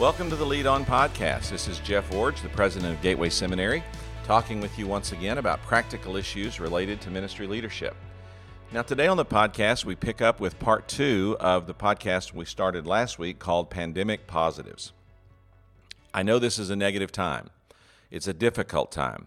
Welcome to the Lead On Podcast. This is Jeff Iorg, the president of Gateway Seminary, talking with you once again about practical issues related to ministry leadership. Now, today on the podcast, we pick up with part two of the podcast we started last week called Pandemic Positives. I know this is a negative time, it's a difficult time.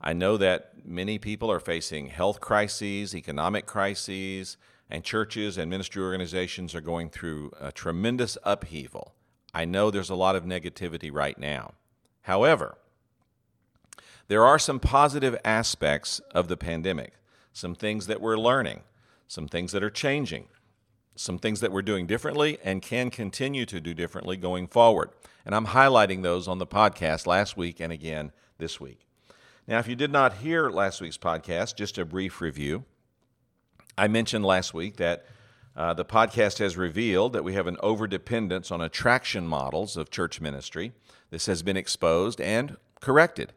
I know that many people are facing health crises, economic crises, and churches and ministry organizations are going through a tremendous upheaval. I know there's a lot of negativity right now. However, there are some positive aspects of the pandemic, some things that we're learning, some things that are changing, some things that we're doing differently and can continue to do differently going forward. And I'm highlighting those on the podcast last week and again this week. Now, if you did not hear last week's podcast, just a brief review. I mentioned last week that uh, the podcast has revealed that we have an overdependence on attraction models of church ministry. This has been exposed and corrected.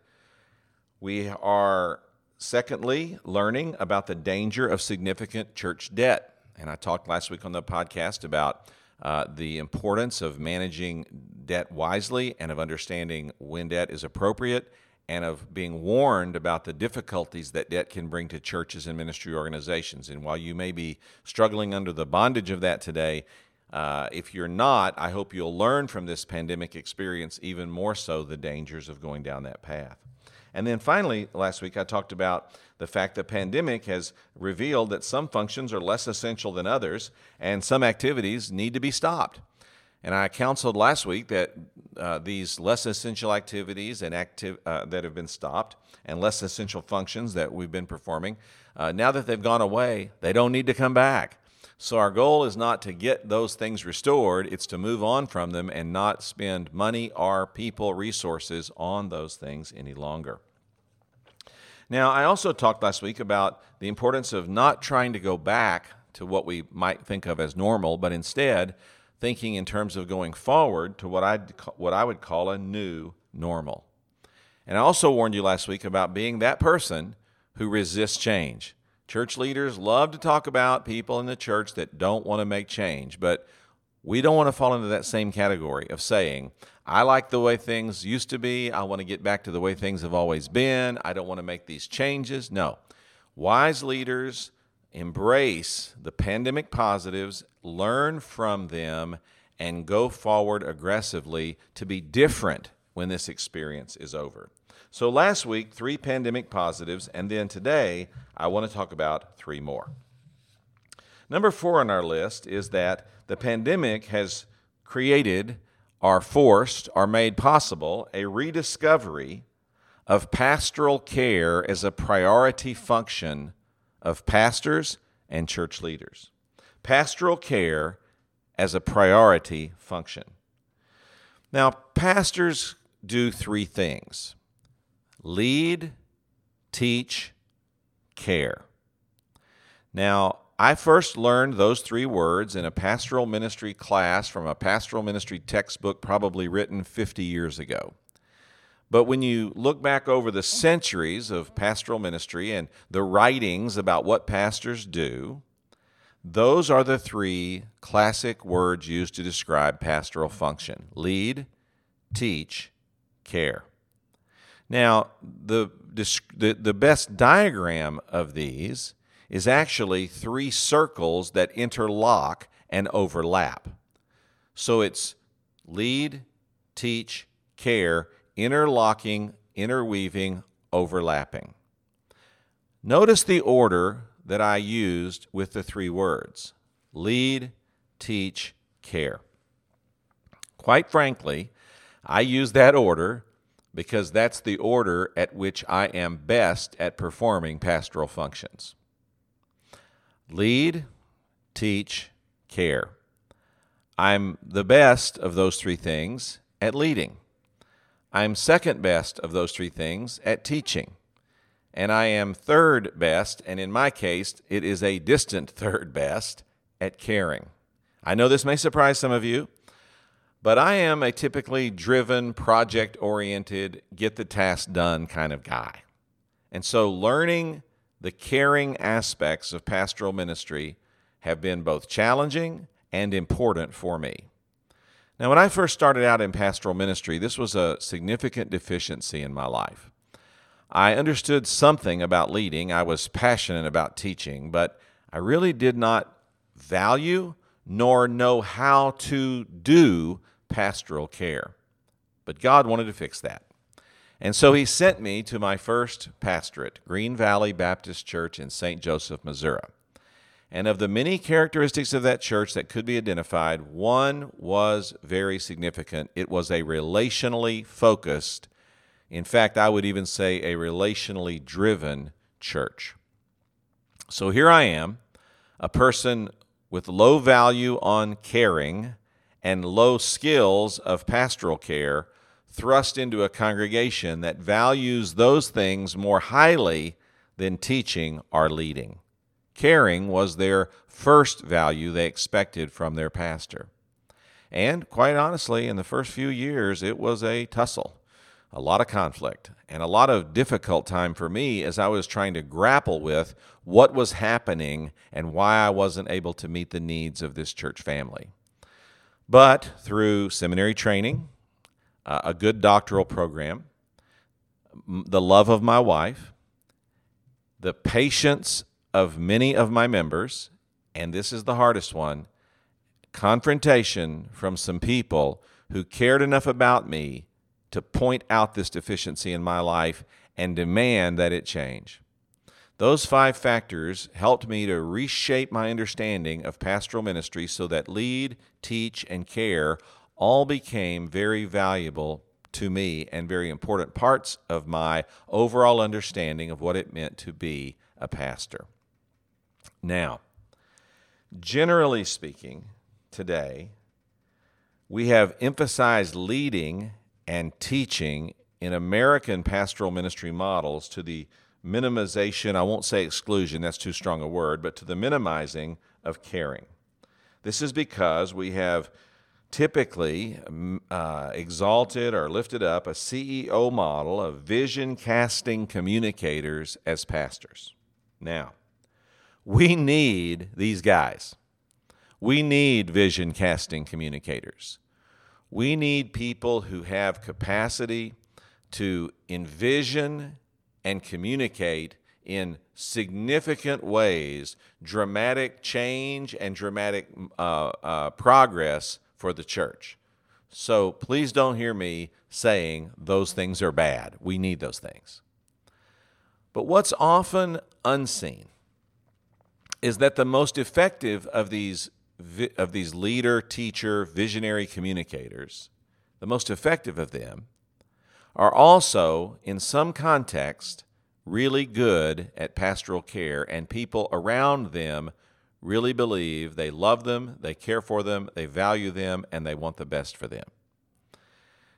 We are, secondly, learning about the danger of significant church debt. And I talked last week on the podcast about uh, the importance of managing debt wisely and of understanding when debt is appropriate and of being warned about the difficulties that debt can bring to churches and ministry organizations. And while you may be struggling under the bondage of that today, uh, if you're not, I hope you'll learn from this pandemic experience even more so the dangers of going down that path. And then finally, last week I talked about the fact the pandemic has revealed that some functions are less essential than others, and some activities need to be stopped. And I counseled last week that uh, these less essential activities and active, uh, that have been stopped and less essential functions that we've been performing, uh, now that they've gone away, they don't need to come back. So our goal is not to get those things restored, it's to move on from them and not spend money or people resources on those things any longer. Now, I also talked last week about the importance of not trying to go back to what we might think of as normal, but instead thinking in terms of going forward to what I what I would call a new normal. And I also warned you last week about being that person who resists change. Church leaders love to talk about people in the church that don't want to make change, but we don't want to fall into that same category of saying, I like the way things used to be. I want to get back to the way things have always been. I don't want to make these changes. No. Wise leaders embrace the pandemic positives, learn from them, and go forward aggressively to be different when this experience is over. So, last week, three pandemic positives, and then today, I want to talk about three more. Number four on our list is that the pandemic has created, or forced, or made possible a rediscovery of pastoral care as a priority function of pastors and church leaders. Pastoral care as a priority function. Now, pastors do three things lead, teach, care. Now, I first learned those three words in a pastoral ministry class from a pastoral ministry textbook, probably written 50 years ago. But when you look back over the centuries of pastoral ministry and the writings about what pastors do, those are the three classic words used to describe pastoral function lead, teach, care. Now, the, the, the best diagram of these is actually three circles that interlock and overlap. So it's lead, teach, care interlocking, interweaving, overlapping. Notice the order that I used with the three words lead, teach, care. Quite frankly, I use that order because that's the order at which I am best at performing pastoral functions. Lead, teach, care. I'm the best of those three things at leading. I'm second best of those three things at teaching. And I am third best, and in my case, it is a distant third best at caring. I know this may surprise some of you, but I am a typically driven, project oriented, get the task done kind of guy. And so learning the caring aspects of pastoral ministry have been both challenging and important for me. Now, when I first started out in pastoral ministry, this was a significant deficiency in my life. I understood something about leading, I was passionate about teaching, but I really did not value nor know how to do pastoral care. But God wanted to fix that. And so he sent me to my first pastorate, Green Valley Baptist Church in St. Joseph, Missouri. And of the many characteristics of that church that could be identified, one was very significant. It was a relationally focused, in fact, I would even say a relationally driven church. So here I am, a person with low value on caring and low skills of pastoral care, thrust into a congregation that values those things more highly than teaching or leading. Caring was their first value they expected from their pastor. And quite honestly, in the first few years, it was a tussle, a lot of conflict, and a lot of difficult time for me as I was trying to grapple with what was happening and why I wasn't able to meet the needs of this church family. But through seminary training, uh, a good doctoral program, the love of my wife, the patience of many of my members, and this is the hardest one confrontation from some people who cared enough about me to point out this deficiency in my life and demand that it change. Those five factors helped me to reshape my understanding of pastoral ministry so that lead, teach, and care all became very valuable to me and very important parts of my overall understanding of what it meant to be a pastor. Now, generally speaking, today, we have emphasized leading and teaching in American pastoral ministry models to the minimization, I won't say exclusion, that's too strong a word, but to the minimizing of caring. This is because we have typically uh, exalted or lifted up a CEO model of vision casting communicators as pastors. Now, we need these guys. We need vision casting communicators. We need people who have capacity to envision and communicate in significant ways dramatic change and dramatic uh, uh, progress for the church. So please don't hear me saying those things are bad. We need those things. But what's often unseen is that the most effective of these of these leader, teacher, visionary communicators, the most effective of them are also in some context really good at pastoral care and people around them really believe they love them, they care for them, they value them and they want the best for them.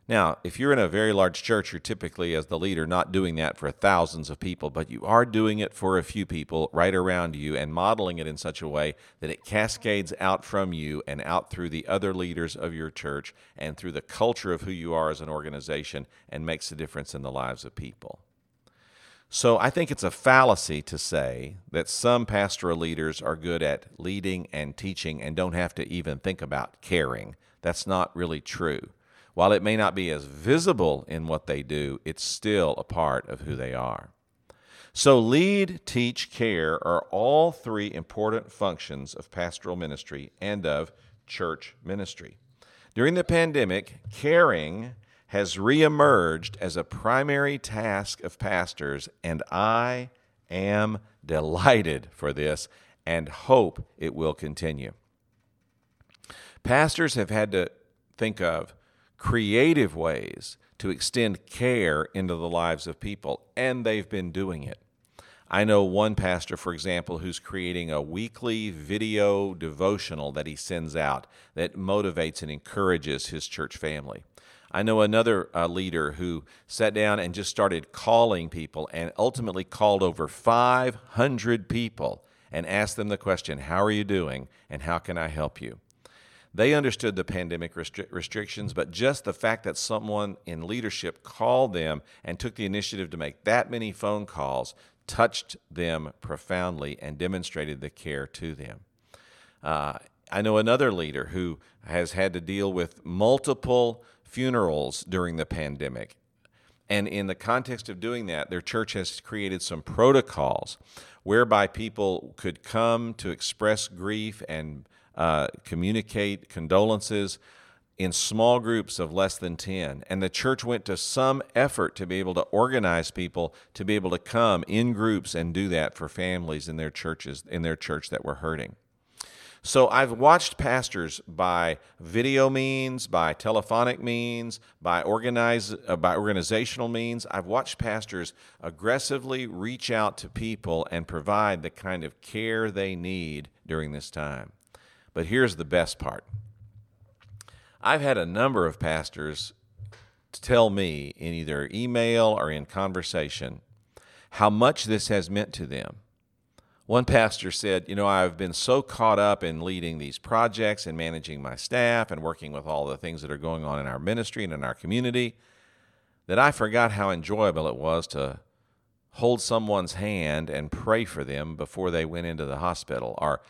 Now, if you're in a very large church, you're typically, as the leader, not doing that for thousands of people, but you are doing it for a few people right around you and modeling it in such a way that it cascades out from you and out through the other leaders of your church and through the culture of who you are as an organization and makes a difference in the lives of people. So I think it's a fallacy to say that some pastoral leaders are good at leading and teaching and don't have to even think about caring. That's not really true. While it may not be as visible in what they do, it's still a part of who they are. So, lead, teach, care are all three important functions of pastoral ministry and of church ministry. During the pandemic, caring has reemerged as a primary task of pastors, and I am delighted for this and hope it will continue. Pastors have had to think of creative ways to extend care into the lives of people, and they've been doing it. I know one pastor, for example, who's creating a weekly video devotional that he sends out that motivates and encourages his church family. I know another uh, leader who sat down and just started calling people and ultimately called over 500 people and asked them the question, How are you doing? and how can I help you? They understood the pandemic restri- restrictions, but just the fact that someone in leadership called them and took the initiative to make that many phone calls touched them profoundly and demonstrated the care to them. Uh, I know another leader who has had to deal with multiple funerals during the pandemic. And in the context of doing that, their church has created some protocols whereby people could come to express grief and uh, communicate condolences in small groups of less than 10. And the church went to some effort to be able to organize people to be able to come in groups and do that for families in their churches, in their church that were hurting. So I've watched pastors by video means, by telephonic means, by organize uh, by organizational means. I've watched pastors aggressively reach out to people and provide the kind of care they need during this time. But here's the best part. I've had a number of pastors tell me in either email or in conversation how much this has meant to them one pastor said, You know, I've been so caught up in leading these projects and managing my staff and working with all the things that are going on in our ministry and in our community that I forgot how enjoyable it was to hold someone's hand and pray for them before they went into the hospital or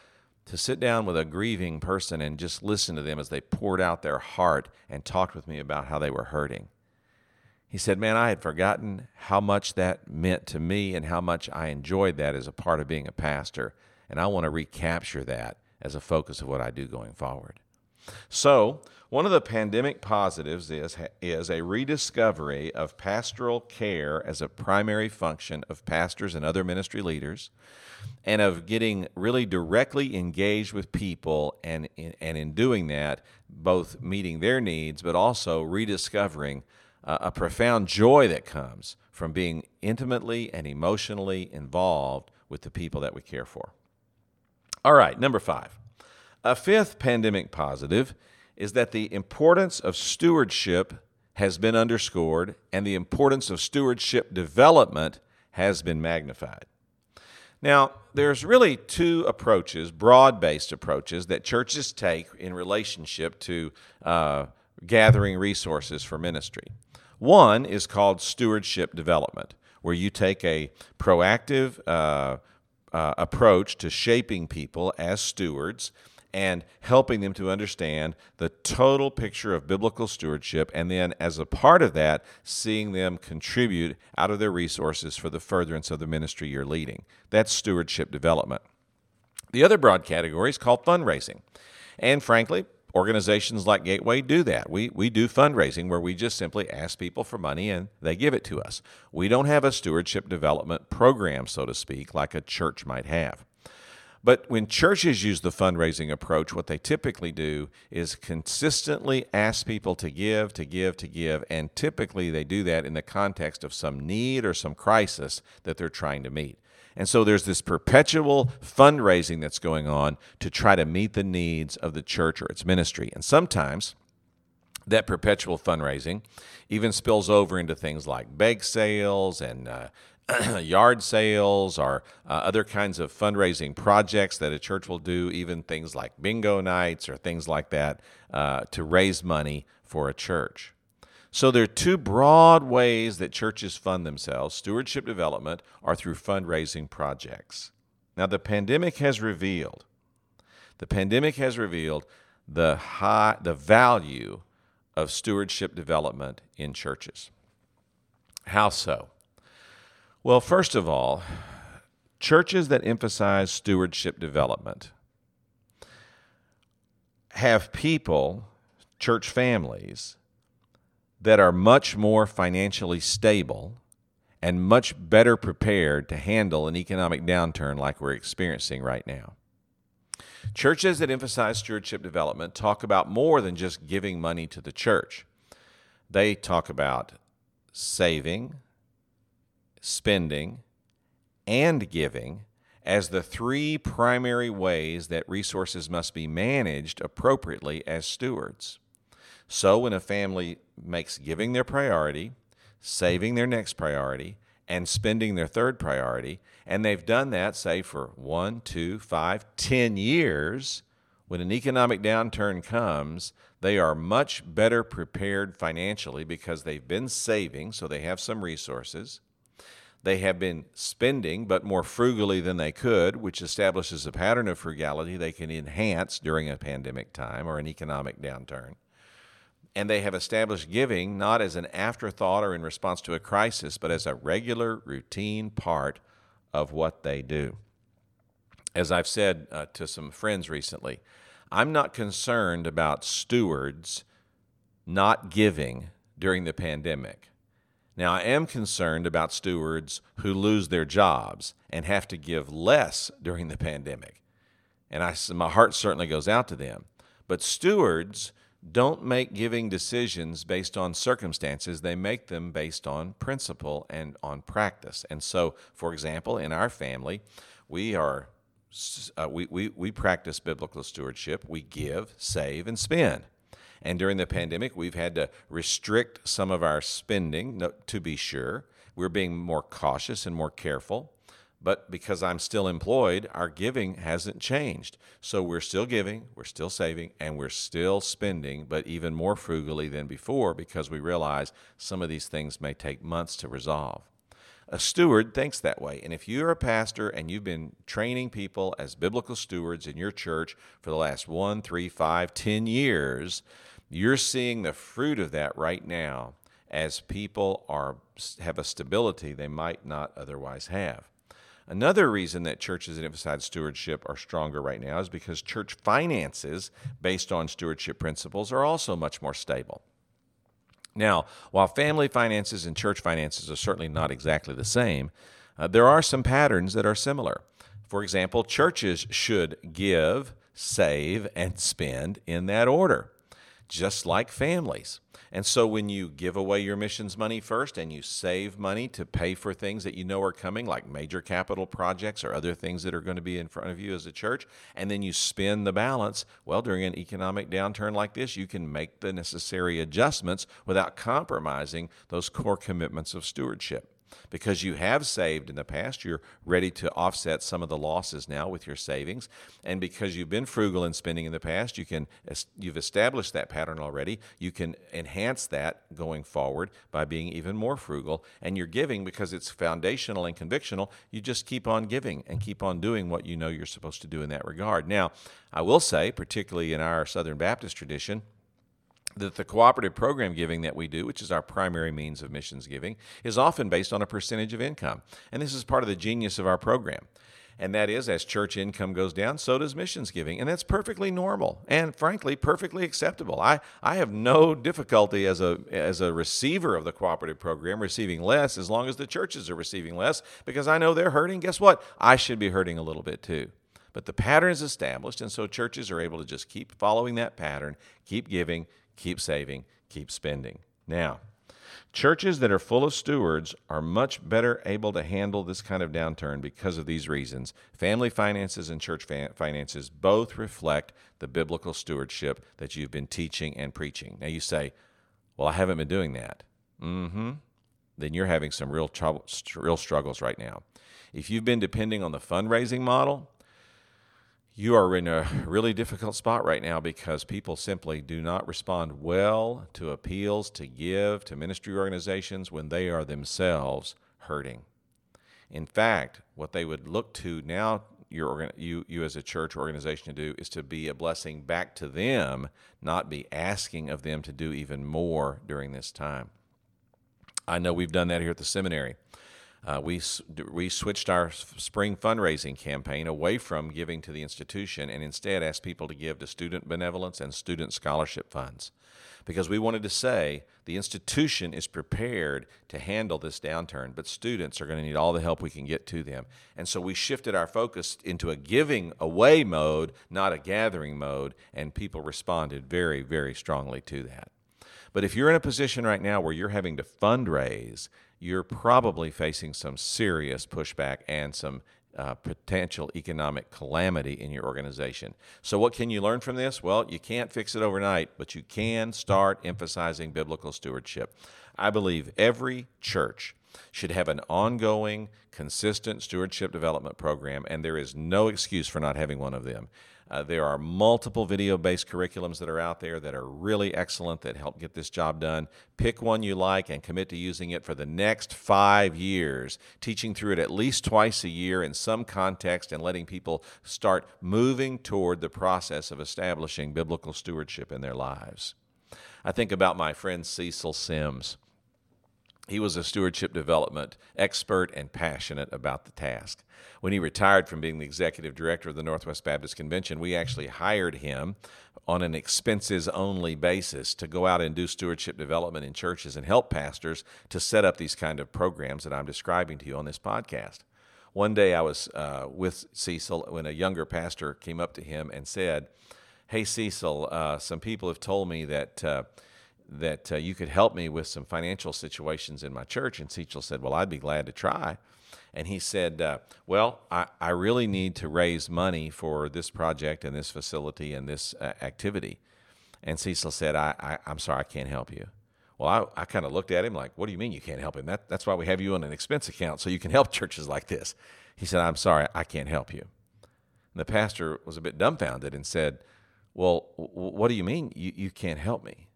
to sit down with a grieving person and just listen to them as they poured out their heart and talked with me about how they were hurting. He said, Man, I had forgotten how much that meant to me and how much I enjoyed that as a part of being a pastor. And I want to recapture that as a focus of what I do going forward. So, one of the pandemic positives is, is a rediscovery of pastoral care as a primary function of pastors and other ministry leaders, and of getting really directly engaged with people, and, and in doing that, both meeting their needs, but also rediscovering uh, a profound joy that comes from being intimately and emotionally involved with the people that we care for. All right, number five. A fifth pandemic positive is that the importance of stewardship has been underscored and the importance of stewardship development has been magnified. Now, there's really two approaches, broad based approaches, that churches take in relationship to uh, gathering resources for ministry. One is called stewardship development, where you take a proactive uh, uh, approach to shaping people as stewards and helping them to understand the total picture of biblical stewardship, and then as a part of that, seeing them contribute out of their resources for the furtherance of the ministry you're leading. That's stewardship development. The other broad category is called fundraising. And frankly, organizations like Gateway do that. We, we do fundraising where we just simply ask people for money and they give it to us. We don't have a stewardship development program, so to speak, like a church might have. But when churches use the fundraising approach, what they typically do is consistently ask people to give, to give, to give, and typically they do that in the context of some need or some crisis that they're trying to meet. And so there's this perpetual fundraising that's going on to try to meet the needs of the church or its ministry. And sometimes that perpetual fundraising even spills over into things like bake sales and uh, yard sales or uh, other kinds of fundraising projects that a church will do, even things like bingo nights or things like that uh, to raise money for a church. So there are two broad ways that churches fund themselves stewardship development or through fundraising projects. Now, the pandemic has revealed, the pandemic has revealed the high, the value of stewardship development in churches. How so? Well, first of all, churches that emphasize stewardship development have people, church families, that are much more financially stable and much better prepared to handle an economic downturn like we're experiencing right now. Churches that emphasize stewardship development talk about more than just giving money to the church. They talk about saving, spending, and giving as the three primary ways that resources must be managed appropriately as stewards. So when a family makes giving their priority, saving their next priority, and spending their third priority, and they've done that, say, for one, two, five, ten years, when an economic downturn comes, they are much better prepared financially because they've been saving, so they have some resources. They have been spending, but more frugally than they could, which establishes a pattern of frugality they can enhance during a pandemic time or an economic downturn. And they have established giving not as an afterthought or in response to a crisis, but as a regular, routine part of what they do. As I've said uh, to some friends recently, I'm not concerned about stewards not giving during the pandemic. Now, I am concerned about stewards who lose their jobs and have to give less during the pandemic. And I, my heart certainly goes out to them. But stewards don't make giving decisions based on circumstances, they make them based on principle and on practice. And so, for example, in our family, we are. Uh, we, we, we practice biblical stewardship. We give, save, and spend. And during the pandemic, we've had to restrict some of our spending, to be sure. We're being more cautious and more careful. But because I'm still employed, our giving hasn't changed. So we're still giving, we're still saving, and we're still spending, but even more frugally than before because we realize some of these things may take months to resolve. A steward thinks that way. And if you're a pastor and you've been training people as biblical stewards in your church for the last one, three, five, ten years, you're seeing the fruit of that right now as people are have a stability they might not otherwise have. Another reason that churches that emphasize stewardship are stronger right now is because church finances, based on stewardship principles, are also much more stable. Now, while family finances and church finances are certainly not exactly the same, uh, there are some patterns that are similar. For example, churches should give, save, and spend in that order just like families. And so when you give away your missions money first and you save money to pay for things that you know are coming, like major capital projects or other things that are going to be in front of you as a church, and then you spend the balance, well, during an economic downturn like this, you can make the necessary adjustments without compromising those core commitments of stewardship because you have saved in the past, you're ready to offset some of the losses now with your savings. And because you've been frugal in spending in the past, you can you've established that pattern already. You can enhance that going forward by being even more frugal. And you're giving because it's foundational and convictional. You just keep on giving and keep on doing what you know you're supposed to do in that regard. Now, I will say, particularly in our Southern Baptist tradition, that the cooperative program giving that we do, which is our primary means of missions giving, is often based on a percentage of income. And this is part of the genius of our program. And that is, as church income goes down, so does missions giving. And that's perfectly normal and, frankly, perfectly acceptable. I, I have no difficulty as a, as a receiver of the cooperative program receiving less as long as the churches are receiving less because I know they're hurting. Guess what? I should be hurting a little bit too. But the pattern is established, and so churches are able to just keep following that pattern, keep giving, keep saving, keep spending. Now, churches that are full of stewards are much better able to handle this kind of downturn because of these reasons. Family finances and church finances both reflect the biblical stewardship that you've been teaching and preaching. Now, you say, Well, I haven't been doing that. Mm hmm. Then you're having some real trouble, real struggles right now. If you've been depending on the fundraising model, you are in a really difficult spot right now because people simply do not respond well to appeals to give to ministry organizations when they are themselves hurting. In fact, what they would look to now your you you as a church organization to do is to be a blessing back to them, not be asking of them to do even more during this time. I know we've done that here at the seminary. Uh, we, we switched our spring fundraising campaign away from giving to the institution and instead asked people to give to student benevolence and student scholarship funds because we wanted to say the institution is prepared to handle this downturn, but students are going to need all the help we can get to them. And so we shifted our focus into a giving away mode, not a gathering mode, and people responded very, very strongly to that. But if you're in a position right now where you're having to fundraise you're probably facing some serious pushback and some uh, potential economic calamity in your organization. So, what can you learn from this? Well, you can't fix it overnight, but you can start emphasizing biblical stewardship. I believe every church should have an ongoing, consistent stewardship development program, and there is no excuse for not having one of them. Uh, there are multiple video based curriculums that are out there that are really excellent that help get this job done. Pick one you like and commit to using it for the next five years, teaching through it at least twice a year in some context and letting people start moving toward the process of establishing biblical stewardship in their lives. I think about my friend Cecil Sims. He was a stewardship development expert and passionate about the task. When he retired from being the executive director of the Northwest Baptist Convention, we actually hired him on an expenses only basis to go out and do stewardship development in churches and help pastors to set up these kind of programs that I'm describing to you on this podcast. One day I was uh, with Cecil when a younger pastor came up to him and said, Hey, Cecil, uh, some people have told me that. Uh, that uh, you could help me with some financial situations in my church. And Cecil said, Well, I'd be glad to try. And he said, uh, Well, I, I really need to raise money for this project and this facility and this uh, activity. And Cecil said, I, I, am sorry, I can't help you. Well, I, I kind of looked at him like, What do you mean you can't help him? That, that's why we have you on an expense account so you can help churches like this. He said, I'm sorry, I can't help you. And the pastor was a bit dumbfounded and said, Well, what do you mean you, you can't help me?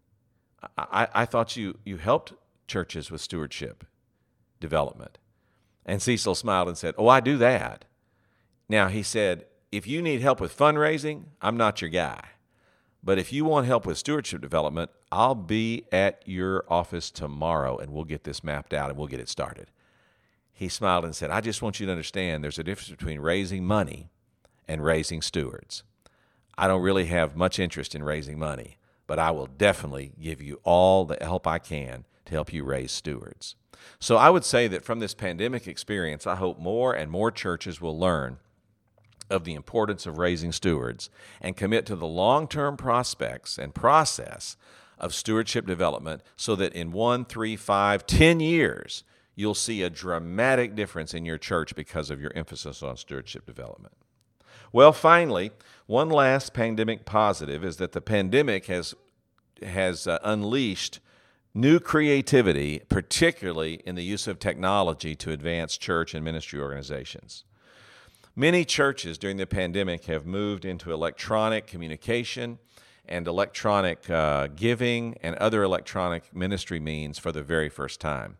I, I thought you, you helped churches with stewardship development. And Cecil smiled and said, Oh, I do that. Now, he said, If you need help with fundraising, I'm not your guy. But if you want help with stewardship development, I'll be at your office tomorrow and we'll get this mapped out and we'll get it started. He smiled and said, I just want you to understand there's a difference between raising money and raising stewards. I don't really have much interest in raising money but I will definitely give you all the help I can to help you raise stewards. So I would say that from this pandemic experience, I hope more and more churches will learn of the importance of raising stewards and commit to the long term prospects and process of stewardship development so that in one, three, five, ten years, you'll see a dramatic difference in your church because of your emphasis on stewardship development. Well, finally, one last pandemic positive is that the pandemic has has uh, unleashed new creativity, particularly in the use of technology to advance church and ministry organizations. Many churches during the pandemic have moved into electronic communication and electronic uh, giving and other electronic ministry means for the very first time.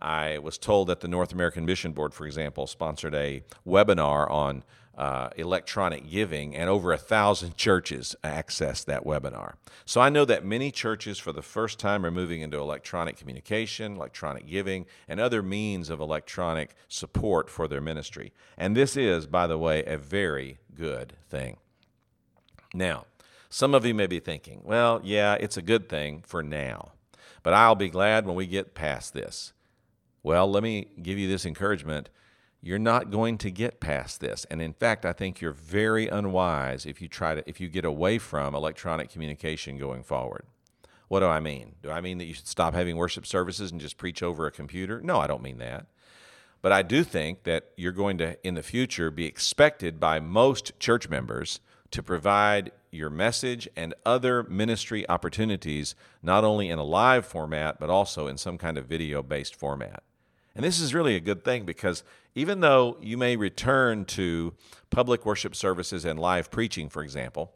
I was told that the North American Mission Board, for example, sponsored a webinar on uh, electronic giving, and over a thousand churches accessed that webinar. So I know that many churches, for the first time, are moving into electronic communication, electronic giving, and other means of electronic support for their ministry. And this is, by the way, a very good thing. Now, some of you may be thinking, well, yeah, it's a good thing for now, but I'll be glad when we get past this. Well, let me give you this encouragement you're not going to get past this. And in fact, I think you're very unwise if you try to if you get away from electronic communication going forward. What do I mean? Do I mean that you should stop having worship services and just preach over a computer? No, I don't mean that. But I do think that you're going to in the future be expected by most church members to provide your message and other ministry opportunities not only in a live format but also in some kind of video based format. And this is really a good thing because even though you may return to public worship services and live preaching, for example,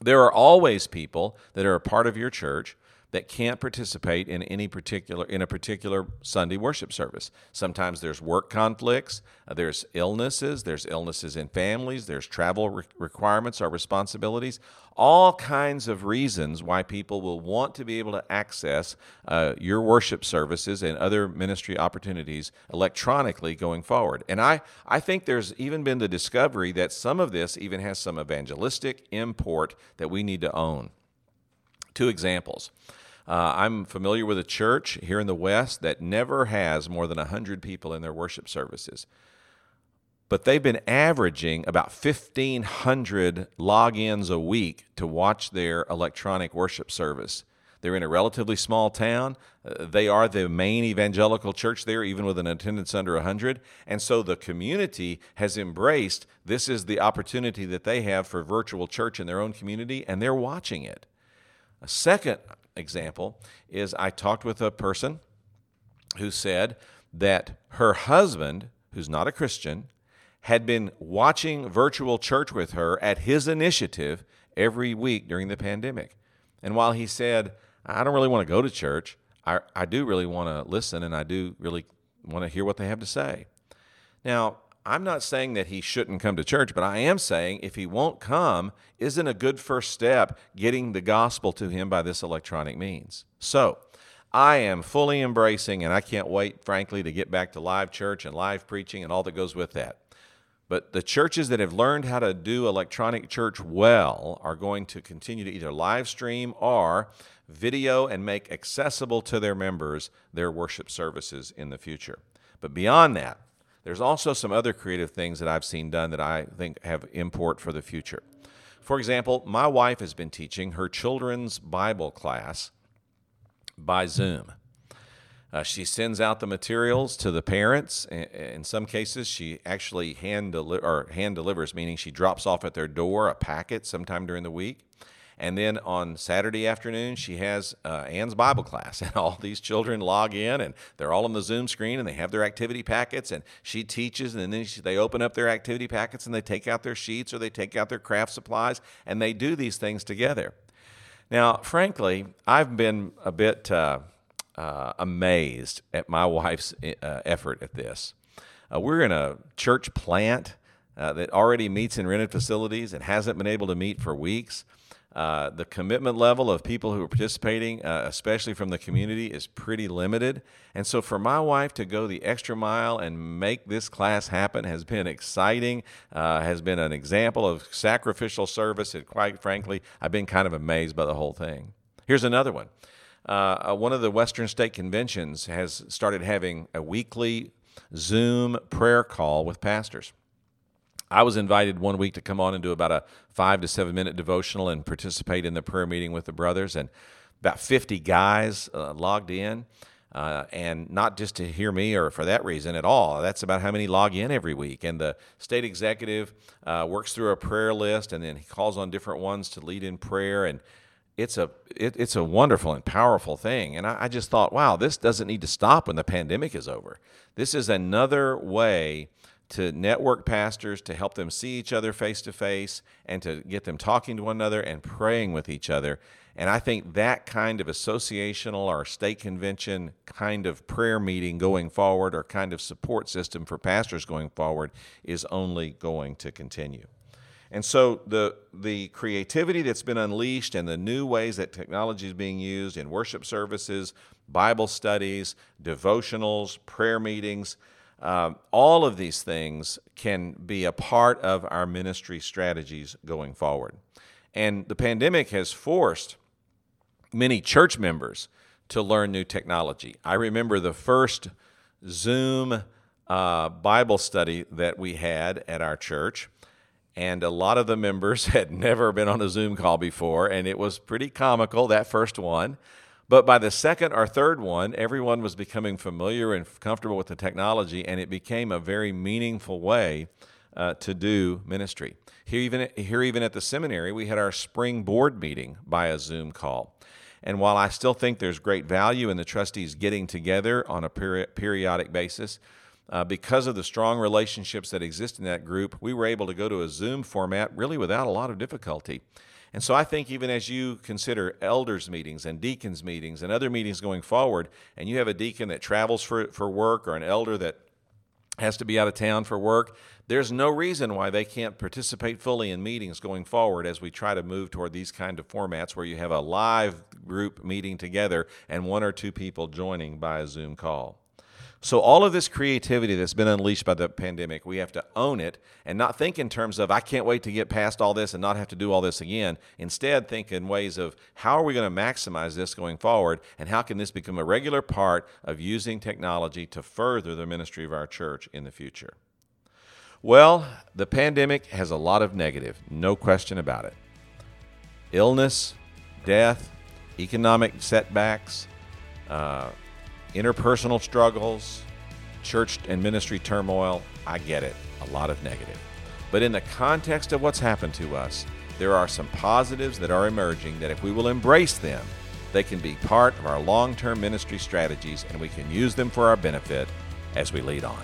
there are always people that are a part of your church that can't participate in any particular in a particular Sunday worship service. Sometimes there's work conflicts, uh, there's illnesses, there's illnesses in families, there's travel re- requirements or responsibilities, all kinds of reasons why people will want to be able to access uh, your worship services and other ministry opportunities electronically going forward. And I I think there's even been the discovery that some of this even has some evangelistic import that we need to own. Two examples. Uh, I'm familiar with a church here in the West that never has more than 100 people in their worship services. But they've been averaging about 1,500 logins a week to watch their electronic worship service. They're in a relatively small town. Uh, they are the main evangelical church there, even with an attendance under 100. And so the community has embraced this is the opportunity that they have for virtual church in their own community, and they're watching it. A second example is I talked with a person who said that her husband, who's not a Christian, had been watching virtual church with her at his initiative every week during the pandemic. And while he said, I don't really want to go to church, I, I do really want to listen and I do really want to hear what they have to say. Now, I'm not saying that he shouldn't come to church, but I am saying if he won't come, isn't a good first step getting the gospel to him by this electronic means. So, I am fully embracing, and I can't wait, frankly, to get back to live church and live preaching and all that goes with that. But the churches that have learned how to do electronic church well are going to continue to either live stream or video and make accessible to their members their worship services in the future. But beyond that, there's also some other creative things that I've seen done that I think have import for the future. For example, my wife has been teaching her children's Bible class by Zoom. Uh, she sends out the materials to the parents. In some cases, she actually hand, deli- or hand delivers, meaning she drops off at their door a packet sometime during the week. And then on Saturday afternoon, she has uh, Ann's Bible class, and all these children log in, and they're all on the Zoom screen, and they have their activity packets, and she teaches, and then she, they open up their activity packets, and they take out their sheets or they take out their craft supplies, and they do these things together. Now, frankly, I've been a bit uh, uh, amazed at my wife's uh, effort at this. Uh, we're in a church plant uh, that already meets in rented facilities and hasn't been able to meet for weeks. Uh, the commitment level of people who are participating, uh, especially from the community, is pretty limited. And so, for my wife to go the extra mile and make this class happen has been exciting, uh, has been an example of sacrificial service. And quite frankly, I've been kind of amazed by the whole thing. Here's another one. Uh, uh, one of the Western state conventions has started having a weekly Zoom prayer call with pastors. I was invited one week to come on and do about a five to seven minute devotional and participate in the prayer meeting with the brothers. And about 50 guys uh, logged in. Uh, and not just to hear me or for that reason at all. That's about how many log in every week. And the state executive uh, works through a prayer list and then he calls on different ones to lead in prayer. And it's a it, it's a wonderful and powerful thing. And I, I just thought, wow, this doesn't need to stop when the pandemic is over. This is another way to network pastors to help them see each other face to face and to get them talking to one another and praying with each other. And I think that kind of associational or state convention kind of prayer meeting going forward or kind of support system for pastors going forward is only going to continue. And so the the creativity that's been unleashed and the new ways that technology is being used in worship services, Bible studies, devotionals, prayer meetings, um, all of these things can be a part of our ministry strategies going forward. And the pandemic has forced many church members to learn new technology. I remember the first Zoom uh, Bible study that we had at our church, and a lot of the members had never been on a Zoom call before, and it was pretty comical that first one. But by the second or third one, everyone was becoming familiar and comfortable with the technology, and it became a very meaningful way uh, to do ministry. Here even, here, even at the seminary, we had our spring board meeting by a Zoom call. And while I still think there's great value in the trustees getting together on a peri- periodic basis, uh, because of the strong relationships that exist in that group, we were able to go to a Zoom format really without a lot of difficulty. And so I think even as you consider elders meetings and deacons meetings and other meetings going forward, and you have a deacon that travels for, for work or an elder that has to be out of town for work, there's no reason why they can't participate fully in meetings going forward as we try to move toward these kind of formats where you have a live group meeting together and one or two people joining by a Zoom call. So, all of this creativity that's been unleashed by the pandemic, we have to own it and not think in terms of, I can't wait to get past all this and not have to do all this again. Instead, think in ways of, how are we going to maximize this going forward and how can this become a regular part of using technology to further the ministry of our church in the future? Well, the pandemic has a lot of negative, no question about it. Illness, death, economic setbacks, uh, interpersonal struggles, church and ministry turmoil, I get it, a lot of negative. But in the context of what's happened to us, there are some positives that are emerging that if we will embrace them, they can be part of our long term ministry strategies and we can use them for our benefit as we lead on.